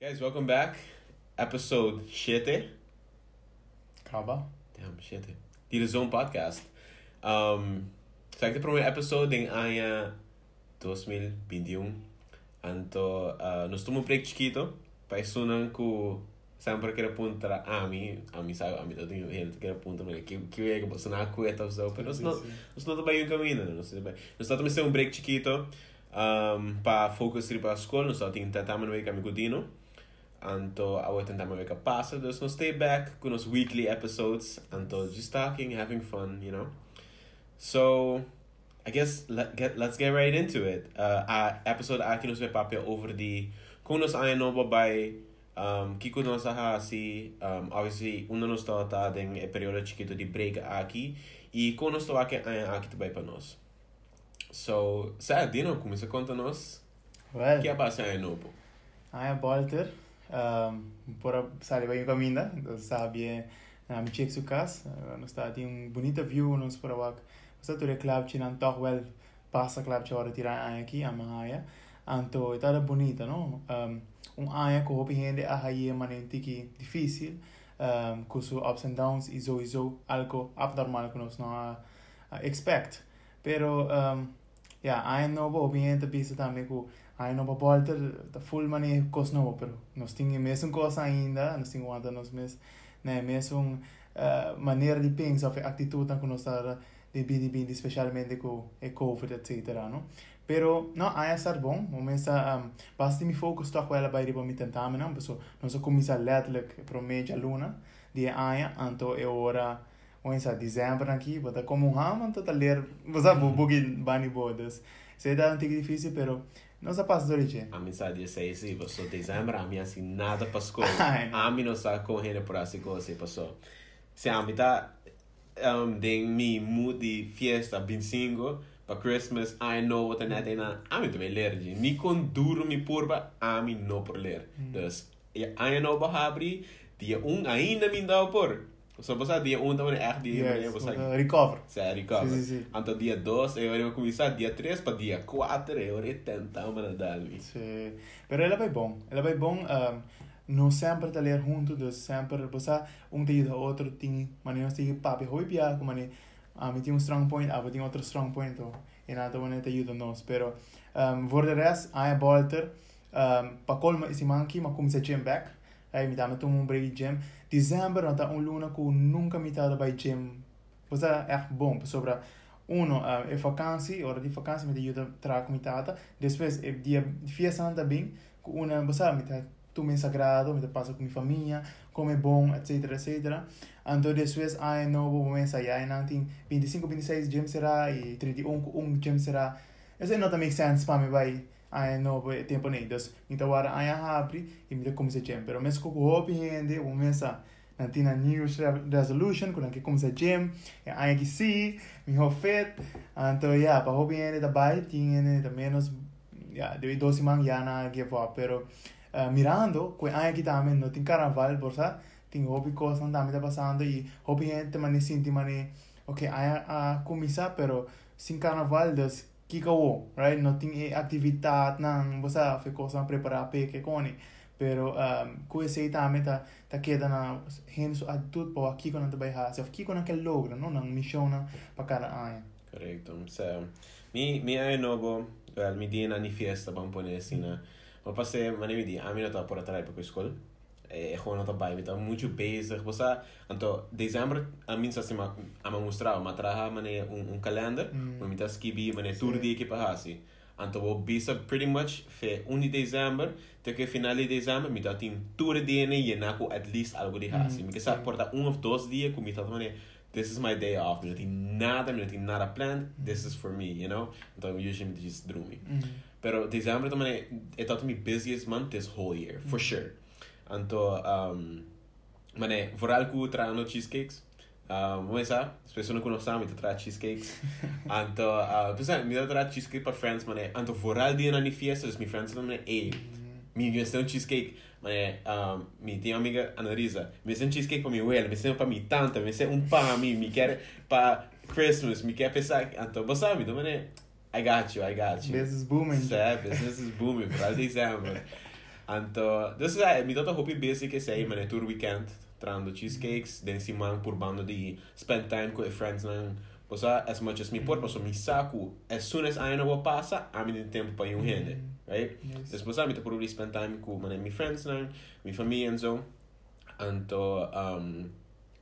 Guys, welcome back. Episode 7. Acaba. Damn, 7. Dit is zo'n podcast. Um, so, este primer episode em año 2021. Anto, uh, nós um break chiquito. Não que sempre quero apontar a mim, a mim sabe, a mim todo mundo quer apontar, mas que que é que você não acueta ou só, mas nós nós não também um caminho, nós não nós estamos um break chiquito. Um, para focus para a escola, nós estamos tentando ver com amigo Dino. Anto, I will tentar make a pass. There's no stay back, os weekly episodes. Anto, just talking, having fun, you know. So, I guess let get let's get right into it. Uh, a episode aqui nos papel over the kung nos ay no by um kiko nos ha si um obviously una nos to ta den e periodo chiquito di break aqui e kung nos to aqui ay aqui também para nós. So, sa dino começa conta nós. Well, Que é base ay no po. I am Walter. Um, por sabe bem caminha, sabe na mi check su cas, nós está tem um bonita view nos por awak. Nós está club chinan toch well passa club chora tirar aqui a maia. Anto está bonita, no? Um, um aia que hopi hende a haie manenti que difícil. Um, com su ups and downs e zo e zo algo abnormal que nós não expect. Pero um, ja, ein novo obviamente pensa também que ai não volta da full money cos novo, pero nós temos mesmo coisa ainda, nós temos ainda nós mesmo, né, mesmo uh, maneira de pensar, ou atitude que nós está de bem bem, especialmente com o COVID, etc, não? Pero não, aí é bom, começa um, basta me focus toch wel bij die bom tentar, não, pessoal, nós começa letterlijk pro meia luna, die aí, anto é hora Onsa dezembro aqui, bota como um ramo, então tá ler, você sabe, bugi bani bodas. Sei um tique difícil, pero não se passa dorite. A mim sabe sei se passou dezembro, a mim assim nada passou. Ai, A mim não sabe correndo por assim coisa passou. Se a tá um den mi de fiesta 25 para Christmas, I know what I na. A mim também ler, de mi con duro mi purba, a mim não por ler. Dus I know bahabri, dia um ainda me dá por. So basta dia um também é dia, Yes, basta uh, recover. Sério, calma. Sim, sim, sim. Então, dia 2, eu ia começar, dia 3 para dia 4, eu ia tentar mandar-me. Sim. Pero ela vai bom. Ela vai bom, um, não sempre tá ler junto, dus sempre, você um tem o outro tem, nós tem papi hoi pia, como né, a mim tem um strong point, a tem outro strong point, e nada maneira te ajuda nós, pero um, voor de rest, a Walter, um, pa colma esse manqui, mas como se gym back, aí me dá um break gym, dezembro não tá um luna que nunca me by gym, você é bom, sobre uno é vacância, hora de vacância me ajuda a trazer comitada, depois é dia de fiesta também, que uma, você sabe, me tá tu me sagrado, me passa com minha família, come bom, etc, etc. Então depois aí novo momento aí, não tem 25, 26 gym será e 31, um gym será. Isso não make sense para mim vai nem, então agora aí abre e me começa gym, pero com o hobby rende, o mês não tem a New resolution, quando que começa gym, e aí que sim, me fit, então yeah, para hobby rende da bike, tinha da menos, yeah, de dois semanas já na give up, pero uh, mirando, que também não tem carnaval, por ça, tem hobby coisa não também tá passando e hobby gente mani sinti mani, ok, aí a começar, pero sem carnaval, que que right? Não tem atividade, não, você faz coisa preparar para que cone. Pero um, com esse também tá tá queda na gente sua atitude para aqui quando vai ha, se aqui quando que logra, não, não missão para cada ano. Correcto. So, mi, mi ano novo, well, mi di na ni fiesta, assim, na. Mas passei, mas nem me di, a mim não tá por atrás para É, gewoon tá bem, me tá muito bezig. Você, então, dezembro, a mim se ma, a me mostrar, mas traha mane um, um calendar, Mm. me tá skibi, Sim. tour dia que para assim. Então, vou bisa pretty much fe 1 de dezembro, até que final de dezembro, me tá tour dia né, e na at least algo de assim. Mm, Me que sabe sim. portar um ou dois dias, com me tá mane this is my day off. Me não tem nada, me não tem nada planned. This is for me, you know? Então, usually me just dormir. Mm. Pero dezembro também é tanto my busiest month this whole year, for sure. Anto, um, mane, tra no cheesecakes. Um, come sa, spesso non conosciamo, mi tra cheesecakes. anto, uh, pensa, mi tra cheesecake per friends, mane, anto voral di una fiesta, dus mi friends non mane, ehi, mm. mi gestão cheesecake, mane, um, mi tem amiga Annalisa, mi gestão cheesecake per mi uela, mi gestão per mi tanta, mi gestão um para mi, mi quer para Christmas, mi quer pensar, anto, bo sabe, do mane, I got you, I got you. Business booming. Sé, business is booming, per para dezembro. É, mi tota hobby basic é sei, mané tour weekend, trando cheesecakes, den si man por bando di spend time com friends nan Posa, as much as me por, poso mi saco, as soon as I know what passa, mi tem tempo para yung hende, right? Yes. Después a mi te por spend time com mané mi friends nan, mi família and so. Anto, um,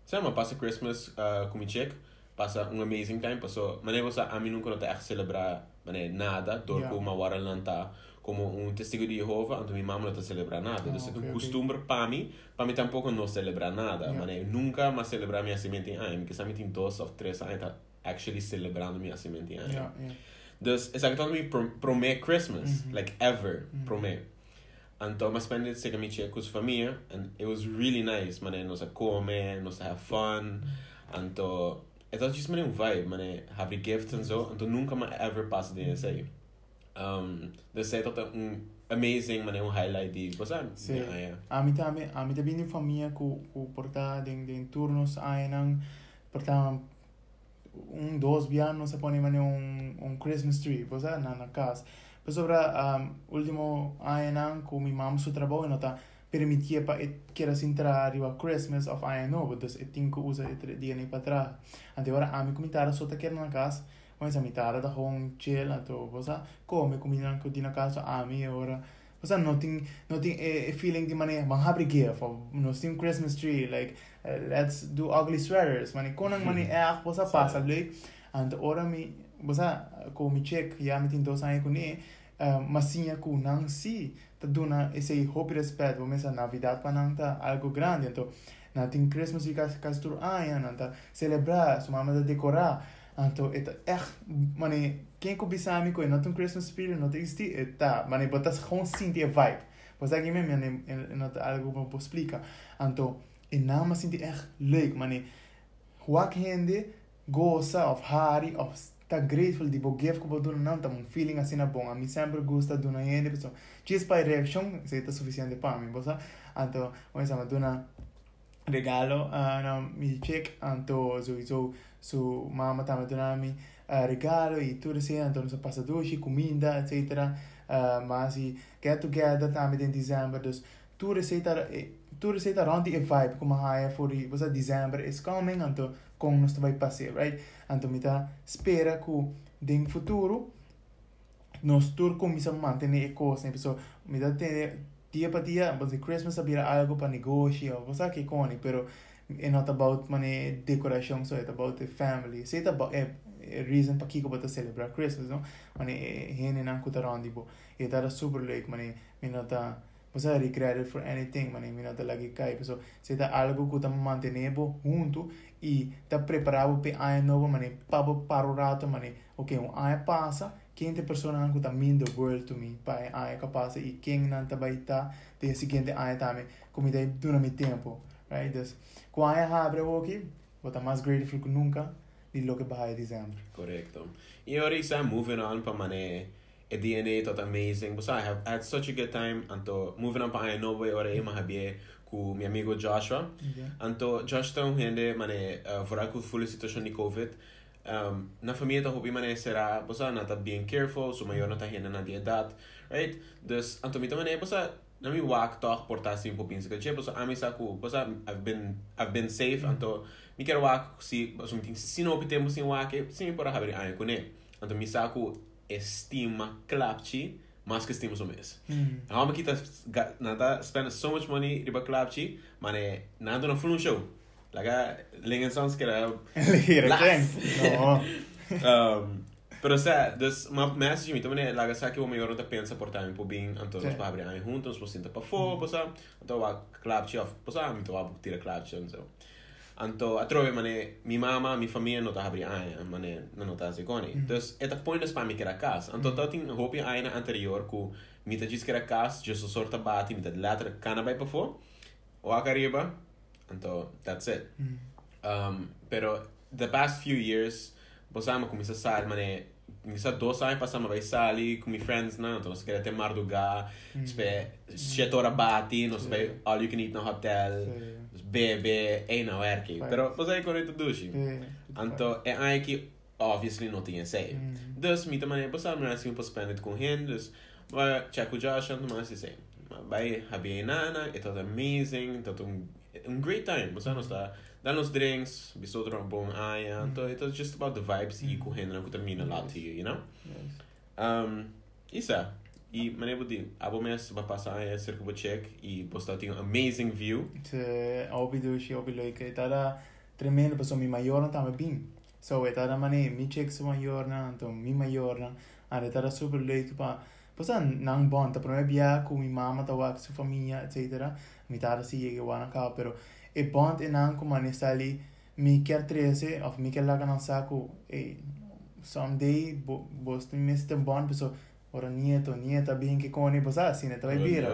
Sama, passa Christmas uh, com mi chick, passa um amazing time, passo, mané posa, a mi nunca não te echt celebrar, mané, nada, dor Yeah. yeah. como a lanta, como um testigo de Jehová, então minha mamãe não está celebrar nada. Ah, então, é ok, um ok. costume para mim, para mim tampouco não celebrar nada. Yeah. Mané, nunca mais celebrar minha semente em ano, porque somente em dois ou três anos tá actually celebrando minha semente em ano. Ja, ja. Dus is eigenlijk me pro, promet Christmas, Mhm. like ever Mhm. promet. Então, mas spend it com minha com sua família, and it was really nice, mané, nós a comer, nós a have fun, então, é só just mané um vibe, mané, have gifts and so, então nunca mais ever passa de isso aí. Um, é tot um amazing, mané, um highlight você sabe? Sim. Ami também, ami também de família ku ku porta den den turnos ay nang porta um dos bianos se pone mane um um Christmas tree, posa na na casa. Pero sobra um, último ay nang ku mi mam su trabalho nota permitia pa et queira entrar arriba Christmas of ay no, dus et tinko usa et dia nem para trás. Ante ora ami comitara sota quer na casa. Mas a mitara da home chill ato, posa come? Comida di na casa ami ora Basta não tem, não tem a, a feeling de maneira, vamos abrir gift, ou nós temos Christmas tree, like, uh, let's do ugly sweaters, mani, konang mani, eh, basta passa, like, and ora mi, ko mi check, ya mi tinto sa ko ni, uh, masinha ko nang si, ta duna esse hope e respeito, vamos essa Navidad pa nang ta algo grande, então, na tem Christmas e kas kas tur aia, na ta celebrar, sua mama da decorar, então, eta echt, mani, quem que bisami ko not um Christmas spirit not existe eta mane botas gewoon sinti a vibe. Was aqui mesmo né not algo para po explica então e nama sinti echt leuk mane huak hende goza of hari of tá grateful de bo give ko bo duna não tá um feeling assim na bom a mim sempre gosta duna hende pessoa just by reaction se tá suficiente para mim bosa então vamos chamar uh, na regalo eh, mi milkshake anto sowieso su mama tama donami uh, eh, regalo e tudo se anto nos passa doce comida etc uh, eh, mas se get together tama em dezembro dus tudo etc tudo etc rond e vibe como haia for você dezembro is coming anto com nos vai passar right? Anto mita espera que den futuro nos si mantiene a manter e coisa então mita tia pa dia ang basi Christmas abira algo pa negosyo cosa che coni, pero è not about money decoration so it's about the family. So it's about eh, eh reason pa kiko pa ta celebrar Christmas no? Mani eh, hene nan kutaron dibo it's a super like mani minota cosa regretted for anything mani minota lagi kai so so it's algo kuta ta mantenebo junto e ta preparado pe aia novo mani pabo paro rato mani ok, un aia pasa quem tem pessoa nan kuta mean the world to me pa ano capaz e quem nan tabaita de seguinte ano também como daí dura mi tempo right dus quando eu abre o aqui vou mais grateful que nunca de lo que em dezembro Correcto. E agora isso é moving on para mané, a DNA tot amazing. But I have had such a good time. Anto moving on para a novo agora eu mais habia com meu amigo Joshua. yeah. Anto Josh tá um rende mané, uh, fora com full situação de COVID. Um, na família tá hobby mané será, você não tá being careful, so maior não tá rende na dia idade, right? Dus anto mita mané, você na mi walk talk portar assim um pouquinho, porque você a mim saco, você I've been I've been safe, anto mi quero você me tem se não tempo sem walk, sim para abrir aí com ele. Anto mi saco estima clapchi, mas que estima o mês. Há kita nada spend so much money riba klapchi, mane nada no full show. Like, Lingen Songs que era... No. um, pero o sea, dus, mas, mas de mim também, lá sabe que o melhor não pensa por também por bem, então nós para abrir aí juntos, nós sinta para fora, por sabe, então a clap off, por sabe, então a tira clap então. Então, a trove mané, mi mama, mi família não tá abrir aí, mané, não tá se gone. Mm. Então, eta pointas para mim que era casa. Então, tá tem hope aí na anterior com mita diz que era casa, Jesus sorta bate, mita letra cana para fora. Ou a cariba, Anto that's it. Mm. Um, pero the past few years, posama começar mané, começar dois anos passamos vai sair com meus friends, não, então nós queremos ter mardugar, Mm. spe, sete horas bate, nós Sim. vai all you can eat no hotel, bebe, é não é que, Vai. pero você é correto dushi. Então é aí que obviously não tinha sei. Mm. Dus, mi também, posama assim, para spend it com him, dus, vai check o Josh, então mas assim, Bij Habi Nana, het was amazing, het een great time. Zijn ons daar. Dan ons drinks, we stonden er een bon aan, ja. Mm. It was just about the vibes kon hinderen, ik kon termine laten hier, you know? Um, isa, e maneiro de abo mes vai passar aí cerca do check e postar tem um amazing view. Se obi dushi obi leuke. Tada tremendo pessoa mi maior não tava bem. So tada mane mi check se maior na, então mi maior na. Ade tada super leuke pa. Basta nang bond, ta problema biya com mi mama, ta wak su família, etc. Mi tata si yege a kao, pero e bond e nang kuma ne sali mi ker trese, of mi ker laga nang saku, e someday bo, boste mister bond, so ora nieto, nieta, bimbi, cone, basta si ne trai bira,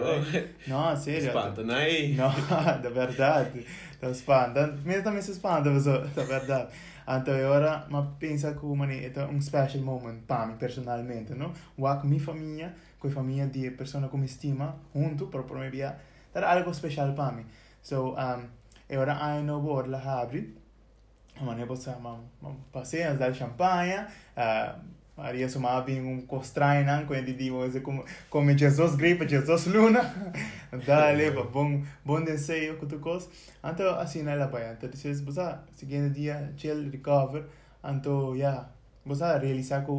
no, serio. Spanta, nai. No, da verdade, da spanta, mi sta mi si spanta, da verdade. Então, agora, mas pensa que mani, é um special moment para mim, personalmente, não? O com minha família, com a família de pessoa que me estima, junto, para por mim, é algo especial para mim. So, um, agora, I know what la abre. Mani, você, man, passei, as dar champanhe, uh, Maria um costrai, não? Quando digo, como, como Jesus gripa, Jesus luna. Dale, pa bom, bom desejo que tu cos. Então, assim, ela vai. Então, depois, você, seguinte dia, chill, recover. Então, já, você realizar que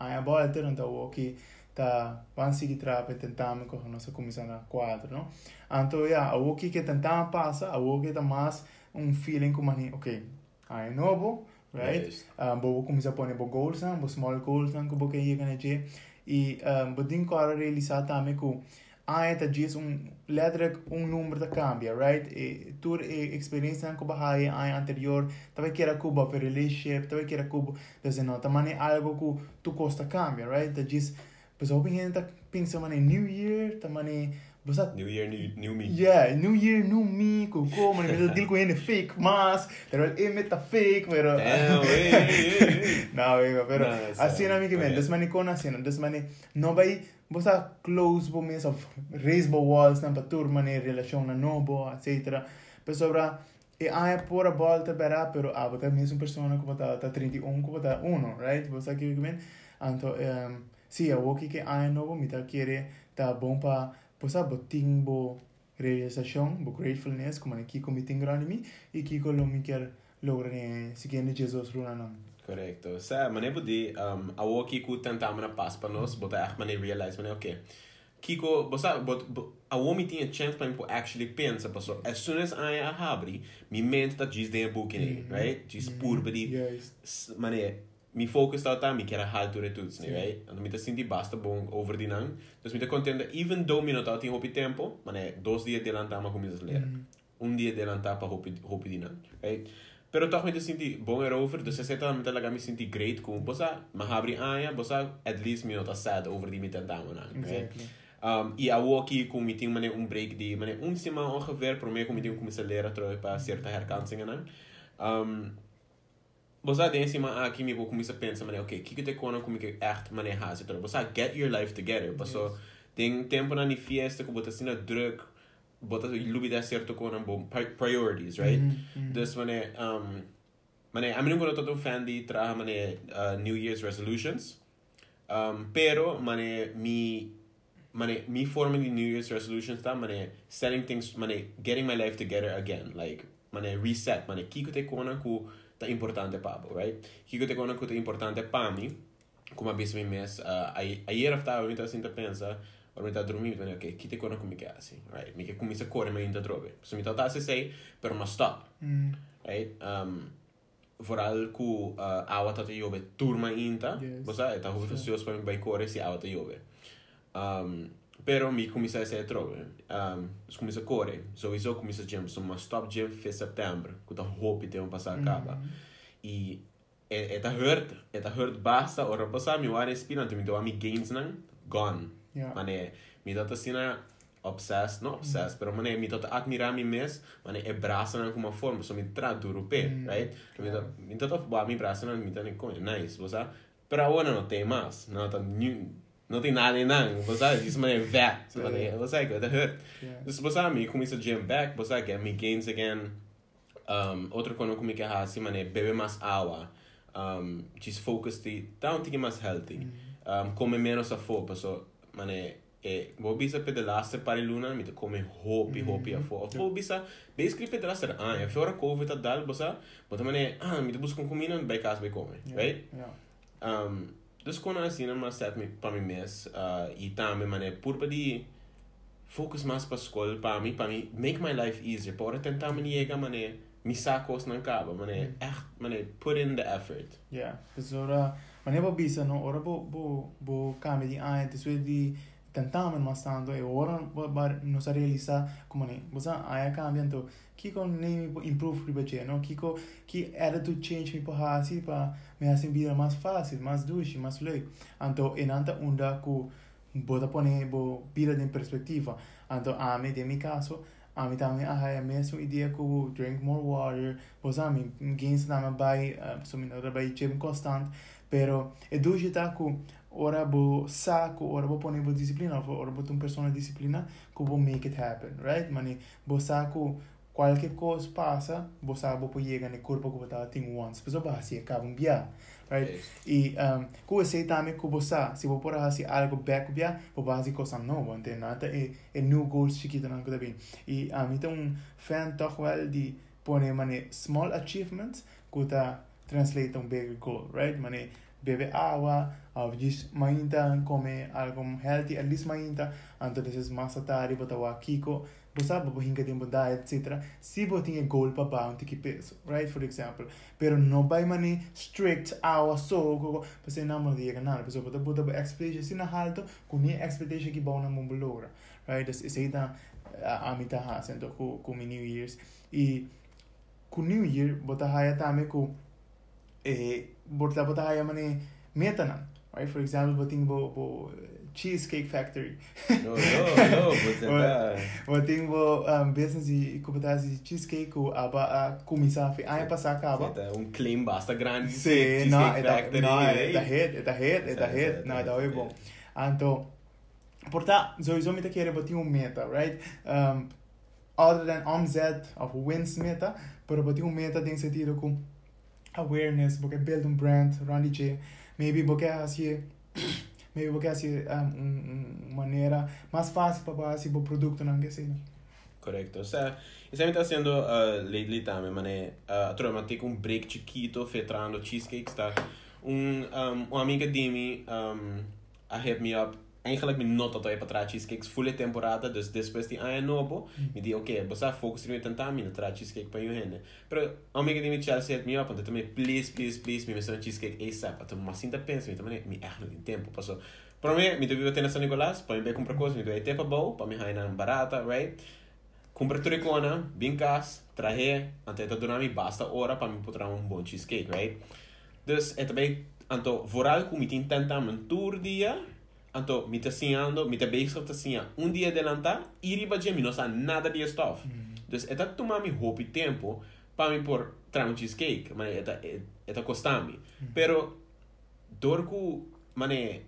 a volta, então, o que tá, vamos seguir para tentar com a nossa comissão na quadro, não? Então, já, o que que tentar passa, o que tá mais um feeling como, ok, é novo, right? bo um, cum se pone bo goals na, bo small goals na, cu bo că e gane ce. E um, bo din cara realizat ame cu aia ta jes un ledrek un număr ta cambia, right? E, tur e experiența cu bahai aia anterior, tabe que era cuba per relationship, tabe que era cuba desde no, tamane algo cu tu costa cambia, right? Ta jes Pues hoping gente pensa mane new year, tamane was that New Year, New, new Me? Yeah, New Year, New Me, kon kom en ik wil deal in een fake mask, terwijl in met de fake, pero... Damn, hey, hey. no, amigo, pero no, así era boh, mi que me, desmani con así, no, desmani, no bij, was dat close bo mis of raise bo walls, na patur mani relation na nobo, etcetera, pero sobra, e hai por a volta bera, pero ah, bota mesma persona como ta, ta 31, como ta 1, right? Vos aqui, que me, anto, um, sì, a woki che hai novo, mi ta quiere, ta bomba, pa posa boting bo realização, bo gratefulness, como aqui com meeting grande mi, e aqui com lo mi quer logra ne seguindo Jesus runa não. Correcto. Sa, maneiro de um, a o que ku tentar na paz para nós, botar echt maneiro realize maneiro okay. Kiko, bosa, bot, bo, a homem tinha chance para mim actually pensa, passo, as soon as I a habri, mi mente that diz den book in, right? Diz purbedi, Yes. maneiro, mi focus dat daar, mi quer halt door het toets, Sim. right? En mi ta sinti basta bom over die nang. Dus mi ta contenta, even though mi not out in hopi tempo, maneiro, dos dias delanta ma comisas leren. Mm. un dia delanta pa hopi hopi di nang, right? Pero toch me te sinti bom erover, dus se seta me talaga mi sinti great kung bosa, mahabri aya, bosa at least mi not a sad over die mi tentama nang, right? Exactly. Um, e a aqui com meeting mane um break de mane um semana ongeveer pro meio com meeting começa a ler terug para certa herkansingen nang. Um, Bosa den cima aqui me vou começar a pensar, mane, ok, que que te como que echt mane haast terug. Bosa get your life together. Bosa Yes. tem tempo na ni fiesta com bota sina druk, bota lubi da certo kona bom priorities, right? Mm. Dus mane um mane a mim quando tô fan de traha mane uh, New Year's resolutions. Um, pero mane mi mane mi forma de New Year's resolutions ta mane setting things mane getting my life together again like mane reset mane kiko te kona ku ta importante pabo right kiko te kona ku ta importante pa mi como abis mi mes uh, ai ayer afta mi ta sinta pensa or mi ta dormi mi ta ok kite kona ku mi ke asi right mi ke kumisa kore me inta drobe so mi ta ta se sei pero ma stop Mm. right? Um, vooral ku uh, awa tata jobe turma inta, Yes. bosa, eta Sure. fasios pa mi bai kore si awa ta jobe. Um, pero mi kumisa se trobe. Um, dus kumisa kore, sowieso kumisa gym, so ma stop gym 5 september, ku ta hopi te un pasa acaba. Mm. E e- eta hurt, eta hurt basta, ora bosa mi ware spinante, mi do mi gains nang, gone. Yeah. Mane, mi data sina obsessed, no obsessed, pero mane mi data admira mi mes, mane e brasa na kuma forma, so mi tra duro pe, Mm, right? Mi claro. data mi data ba mi brasa na mi data ne coño, nice, bosa. Pero ahora no tem más, no ta new no tem nada em nang, bosa, diz mane vet, so mane, bosa, que that hurt. Yeah. Dus bosa mi começa gym back, bosa get me gains again. Um, outro cono como que hasi, mane bebe mais água. Um, just focus de, tá um tique mais healthy Mm. um, come menos a fopa, so, mane, e vou bisa pe de laatste paar luna mi te come hopi hopi a fo of vou bisa basically pe de laatste ah e fora covid a dal bosa but mane ah mi te busca com comida bij casa bij komen right Ja. um dus kon assim na mas set me para mim mes uh e também mane por pa di focus mais para escola para mim para mim make my life easier. Para tentar me chega mane mi sacos não acaba mane echt mane put in the effort. Ja, dus ora, wanneer we bisa no, ora bo bo bo kami di ai, dus we di tentamen mas tanto e ora bo bar no sa realiza como ne, bosa ai cambiando, kiko ne improve riba che, no, kiko ki attitude change mi po hasi pa me hasin vida mais fácil, mais dushi, mais leuk. Anto enanta unda ku bota pone bo vida in perspectiva. Anto a me de mi caso, a mi também a é mesmo ideia ku drink more water, bosa mi gains na bai, so mi na bai chem constant, pero e dushi ta ku ora bo sako ora bo pone bo disciplina ora bo tun persona disciplina ku bo make it happen right mani bo sako qualche cosa passa bo sa bo po llega ne corpo ko ta ting once peso ba si acabam bia right e um ku se ta me ku bo sa si bo pora si algo back bia bo ba si cosa no bon ten nata e e new goals chiquita nan ko da bin e a mi ta un fan toch qual di pone mani small achievements ku ta translate un bigger goal right mani bebe água, of just mainta come algo healthy, at least anto desses massa tarde botar o kiko, sabe, você hinga tempo da, etc. Se você tem goal para bounty que peso, right, for example. Pero não vai mani strict hour so, você não me diga nada, pessoa botar botar expectation se na alto, com expectation que bom na mumbulora, right? Isso aí tá a mim tá fazendo com New Year's e com New Year botar haya também com botar botar haya mani meta não, right? For example, boting bo bo Cheesecake Factory. no no no Boting bo um, business competência de cheesecake com aba a começar a ano passar acaba. Um claim basta grande Sim, não, é da, não, é da hit, é da hit, é da certo, não, é da bom. Então, portanto, sowieso me querer botar um meta, right? Um, other than omzet of wins meta, pero botar um meta tem sentido com awareness, porque build um brand, around it, maybe porque assim, maybe porque assim, um, um, maneira mais fácil para assim, o produto não que seja. Correcto. O sea, me tá sendo uh, lately também, mané. Uh, tem um break chiquito, fetrando cheesecake, está. Um, um, uma amiga de mim, um, a hit me up. eigenlijk me nota to je potračil skek fulle temporada, dus depois ti aja novo, me mm. di ok, bo sa fokus mi tenta mi na tračil skek pa juhene. Pero amiga di mi Chelsea het mi op, me please please please mi me son cheesecake ASAP, ato masinta pensa mi tamane mi echt in tempo, paso. Pero me mi dovevo tenere San Nicolás, pa mi be compra coisa, mi dovevo tempo bom, pa mi haina barata, right? Compra tricona, bem cas, traje, até tá durando basta hora para me poder um bom cheesecake, right? Dus, é também, então, vooral com mi tenta um tour dia, eh, Então, me está ensinando, me está bem está ensinando. Um dia adelantar, ir para gym, não sabe nada de stuff. Mm. Então, está tomando meu roupa e tempo para me pôr trazer um cheesecake, mas está está custando. Pero, dorco, mané,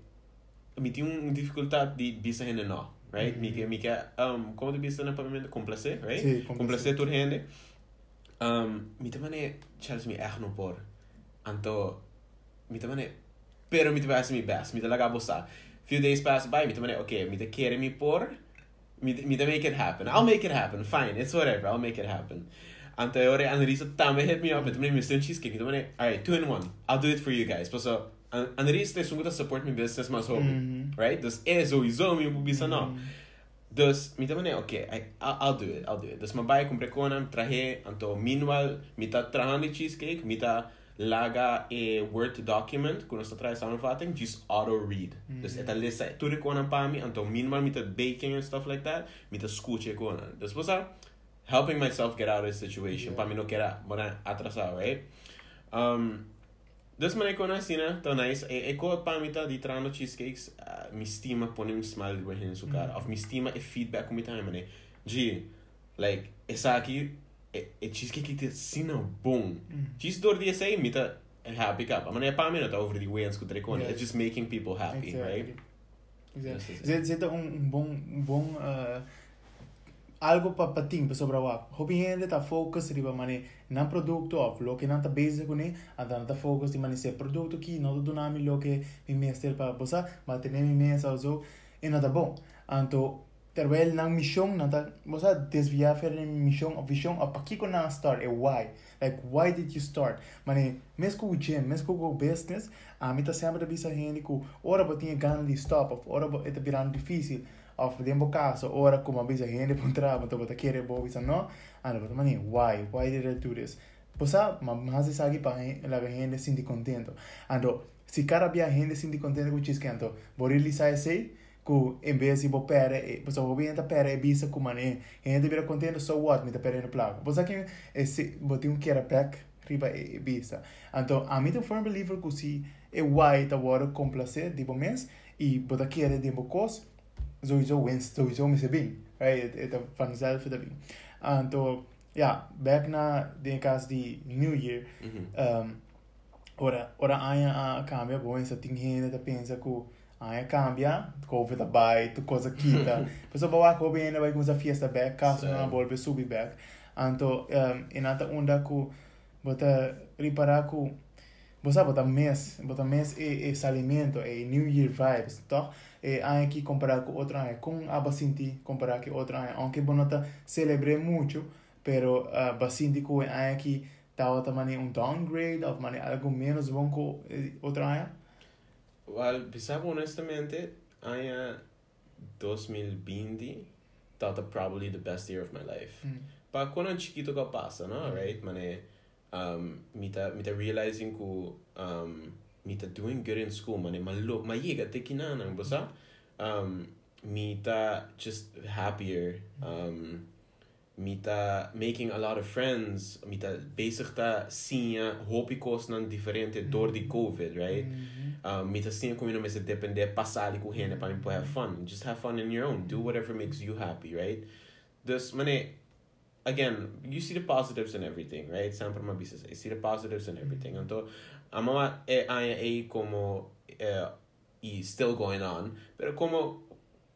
me tem uma dificuldade de bisa ainda não, right? Me que me que um como de bisa na pavimento complacer, right? Sí, complacer tur gente. Um, mi te mane Charles mi echt no por. Anto mi te mane pero mi te vas mi best, mi te lagabo sa. few days pass by, me okay, me carry me por, me me make it happen. I'll make it happen. Fine, it's whatever. I'll make it happen. And Teore and Risa Tame hit me up. Met me Mr. Cheesecake. Me alright, two in one. I'll do it for you guys. Pas so, and Risa is een support mijn business maar mm-hmm. right? Dus eh sowieso me op bisa no. Dus me tamo okay, I I'll do it. I'll do it. Dus me bai comprei con am traje. Anto meanwhile, me ta trajando cheesecake, me ta laga e Word document, kunnen ze een samenvatting, just auto-read. Mm-hmm. Dus het leest zij toen ik een paar mee, en toen minimaal met het baking en stuff like that, met het schooltje kon. Dus was dat helping myself get out of the situation. Yeah. no mí no queda, atrasa atrasado, eh? right? Um, dus na ik kon Sina, dan is, ik hoor para mí die trano cheesecakes, uh, mi stima pone mi smile doorheen eh, su cara, mm. of mi stima e eh, feedback met hem, nee. Gee, like, is dat e sina bom. Mm. Cheese door di say mita happy ka. Mane pa mi ta over the way skutre kon. Yes. It's just making people happy, right? Exactly. Yes. Zit, zit er um, bom, um bom uh, algo para pa ting sobre o Hopi gente tá focus riba mane na produto of lo que tá basic né, anda tá focus de mane se produto que não do nome lo que me mestre para bosa, mas tem me mesa uso e tá bom. Anto, terwijl nang mission, nata, bosa desviar fer mission of vision of pakiko na start, e why. Like, why did you start? Mane, mes ko gym, mes ko go business, a mita sempre bisa gente ku, ora bo tinha gana de stop, of ora bo eta virando difícil, of tempo caso, ora como bisa gente pun traba, to bota querer bo bisa no, ano, but mane, why? Why did I do this? Bosa, ma mas sagi pa la gente sinti contento. Ando, si cara bia gente sinti contento ku chiscanto, borili sai sei, ku em vez de pere e posa bo bien ta pere e bisa ku mane gente vira contento so what mi ta pere no plago posa que e se boti un kera back riba e bisa. Anto a mi to firm believer ku si e why ta wora complacer di mes e bota kere di bokos sowieso wins sowieso mi se bem right? Et et van zelf da bem anto ja back na de cas di new year um ora ora aya a cambia bo essa ting gente ta pensa ku Aí cambia, COVID vai, tu coisa quita. Pessoa vai com bem, vai começar a festa back, caso não volve subir back. Então, um, e nata onda ku bota reparar ku você bota mês, bota mês e, e alimento, e New Year vibes, tá? E aí que comparar com outra ano, com a basinti comparar com outra ano, aunque bonota celebre muito, pero uh, basinti ku aí que tá outra maneira um downgrade, ou maneira algo menos bom com outra ano. Well, pensavo honestamente, aia 2020 thought probably the best year of my life. Mm. Pa quando un chiquito que passa, no? Right? Mane, um, mita, mita realizing ku, um, mita doing good in school, mane, malo, mayiga te kinanang, basa? Um, mita just happier, um, mita making a lot of friends, mita bezig ta sinha hopikos nan diferente door die COVID, right? Um, mita sinha como não se depender passar ali com gente para mim have fun. Just have fun in your own. Do whatever makes you happy, right? Dus, mane, again, you see the positives in everything, right? Sempre uma bisa I see the positives in everything. Então, a mama é é como é, e still going on, pero como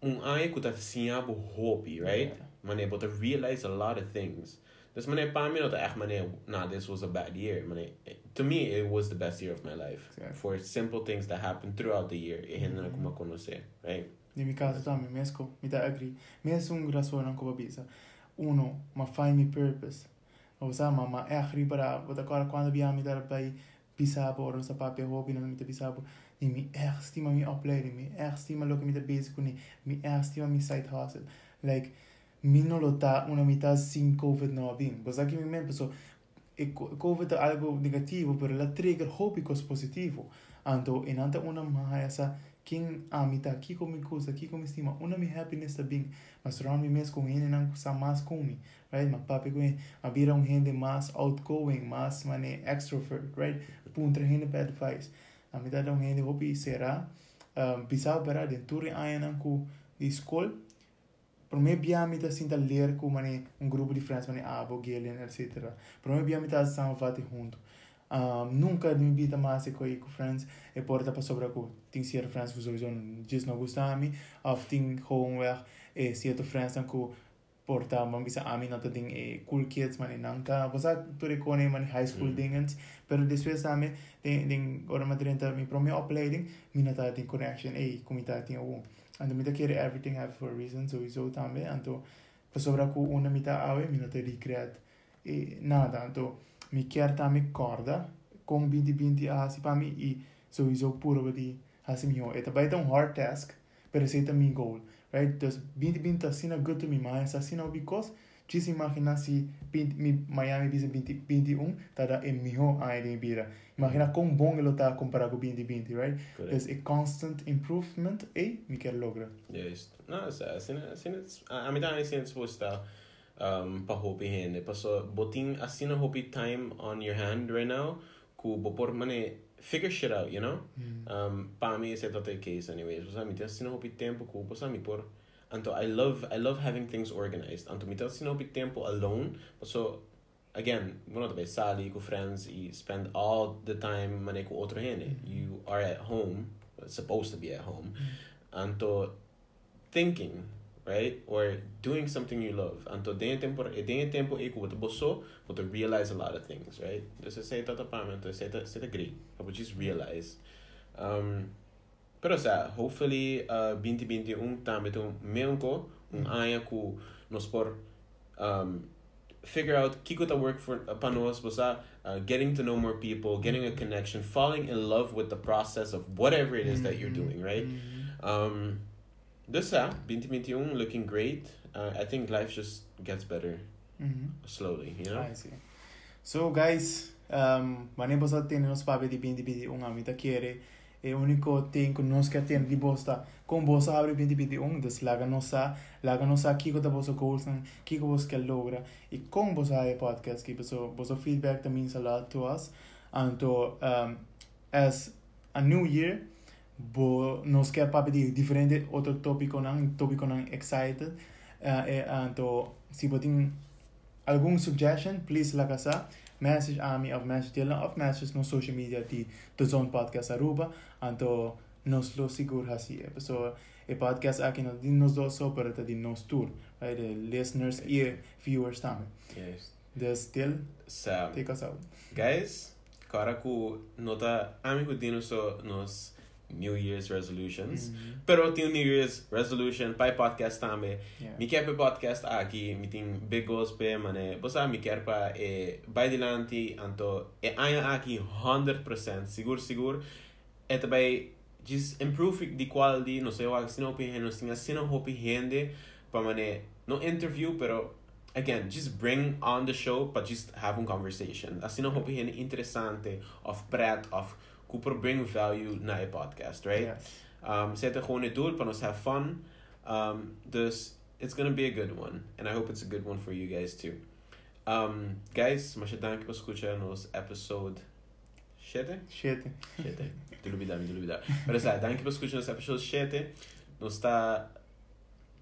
um aia que tá sinha hope, right? Yeah. wanneer able to realize a lot of things. Dus meneer paar minuten echt meneer, nah, this was a bad year. Meneer, to me, it was the best year of my life. Exactly. For simple things that happened throughout the year. Eh, e mm -hmm. como conocer, right? Di mi caso tammi, mesco, mi da agri, mesco un grasso non come. Uno, ma find me purpose. O sa, ma ma è agri para, vota cara quando vi ami dar bei pisabo, o sa papi hobby non mi te pisabo. Di mi echt stima mi upload mi echt stima lo che mi te bezig con mi echt stima mi side hustle. Like, mi no lo ta una mitad sin COVID-19. Cosa que mi mente so e co- COVID é algo negativo, pero la trigger hobby-cos positivo. Anto, in anta una mahaya sa king amita, kiko mi kusa, kiko mi stima, una mi happiness ta bing, mas surround mi mes com ele não sa mais kumi, right? Ma papi com ma vira um gente mais outgoing, mais mane extrovert, right? Puntra gente pa advice. Amita da um gente hobby será, um, bisau para dentro aia não ku di Para mim, biami ta sinta ler com mane um grupo de friends, mane abo, gelen, etc. Para mim, biami ta sama vati junto. Um, nunca me invita mais a coi com friends e porta para sobra com tem certo friends que sowieso just não mim, of tem weg e certo friends ku porta man bisa a mim não tem e cool kids mane nanka, você tu recone mane high school Mm. dingens, pero después também tem tem ora madrenta mi pro minha opleiding, mi nata tem connection e comita tem um Ando mita quer everything have for a reason, sowieso também. Ando, pasobra ku una mita ave, mi nata recreat. E nada, ando, mi quer também corda, com 2020 a hasi pa mi e sowieso puro badi hasi mi ho. Eta baita um hard task, pero seita mi goal. right? Deci, bine, bine, sine good to me. sa sine obicos, ci se imagina si mi Miami bisa 2021 tada e mejor año de mi vida. Imagina cuán bon lo está comparado con 2020, right? Correct. A constant improvement e mi quer logra. Yes. No, sa sine sine a mi tani sine disposta um pa hopi hen. Paso botin asina hopi time on your hand right now. Ku bopor mane figure shit out, you know? Mm. Um pa mí ese tote case anyways. O sea, mi asina hopi tempo ku pa mi por Anto I love I love having things organized. Anto mi asina hopi tempo alone. So again, bueno, tabe sali ku friends i spend all the time mane ku otro hende. Mhm. You are at home, supposed to be at home. Anto thinking, right? Or doing something you love. Anto den tempo, e den tempo e ku boso, but to realize a lot of things, right? Dus eu sei tata pamento, eu sei tata sei tata great, but just realize. Um, Pero sa, hopefully, uh, 2021 também tem meio ko, um aya ku nos por um, figure out kiko ta work for panos bosa uh, getting to know more people, getting a connection, falling in love with the process of whatever it is that you're doing, right? Mhm. Um, dus sa, 2021 looking great. Uh, I think life just gets better Mhm. slowly, you know? I see. So guys, um, mane bosa tiene nos pabe di bindi bindi un amita quiere e unico thing con nos que tiene di bosta con bosa abre bindi bindi un des laga nosa laga nosa kiko ta bosa goals kiko bosa que logra e con bosa e podcast ki bosa bosa feedback that means a lot to us anto um, as a new year bo nos quer pabe di diferente outro tópico nan tópico nan excited. Uh, e anto si botin algum suggestion, please laga sa message ami of message dela of message no social media di The Zone Podcast Aruba anto nos lo sigur hasi so e podcast aqui no din nos do so para din nos tour right? The listeners e viewers também Yes. the still Sa, take us out guys, cara ku nota ami ku dino so nos New Year's resolutions. Mhm. Pero tem New Year's resolution pa podcast também. yeah Mi quer pe podcast aqui, mi tem big goals pe mane. Bosa mi quer pa e vai dilanti anto e aya aqui 100% sigur sigur. E também just improve the quality, no sei o que sino pe no singa sino hopi hende pa mane no interview pero again just bring on the show but just have a conversation. Assim não hopi hende interessante of pret of Cooper bring value na e podcast, right? yes Um, zet er gewoon het doel, but us have fun. Um, dus it's gonna be a good one. And I hope it's a good one for you guys too. Um, guys, mas dank por escuchar nos episode 7? shit 7. Dulubida, dulubida. Pero sa, dank por escuchar nos episode 7. Nos está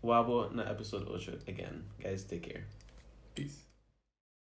wabo na episode 8 again. Guys, take care. peace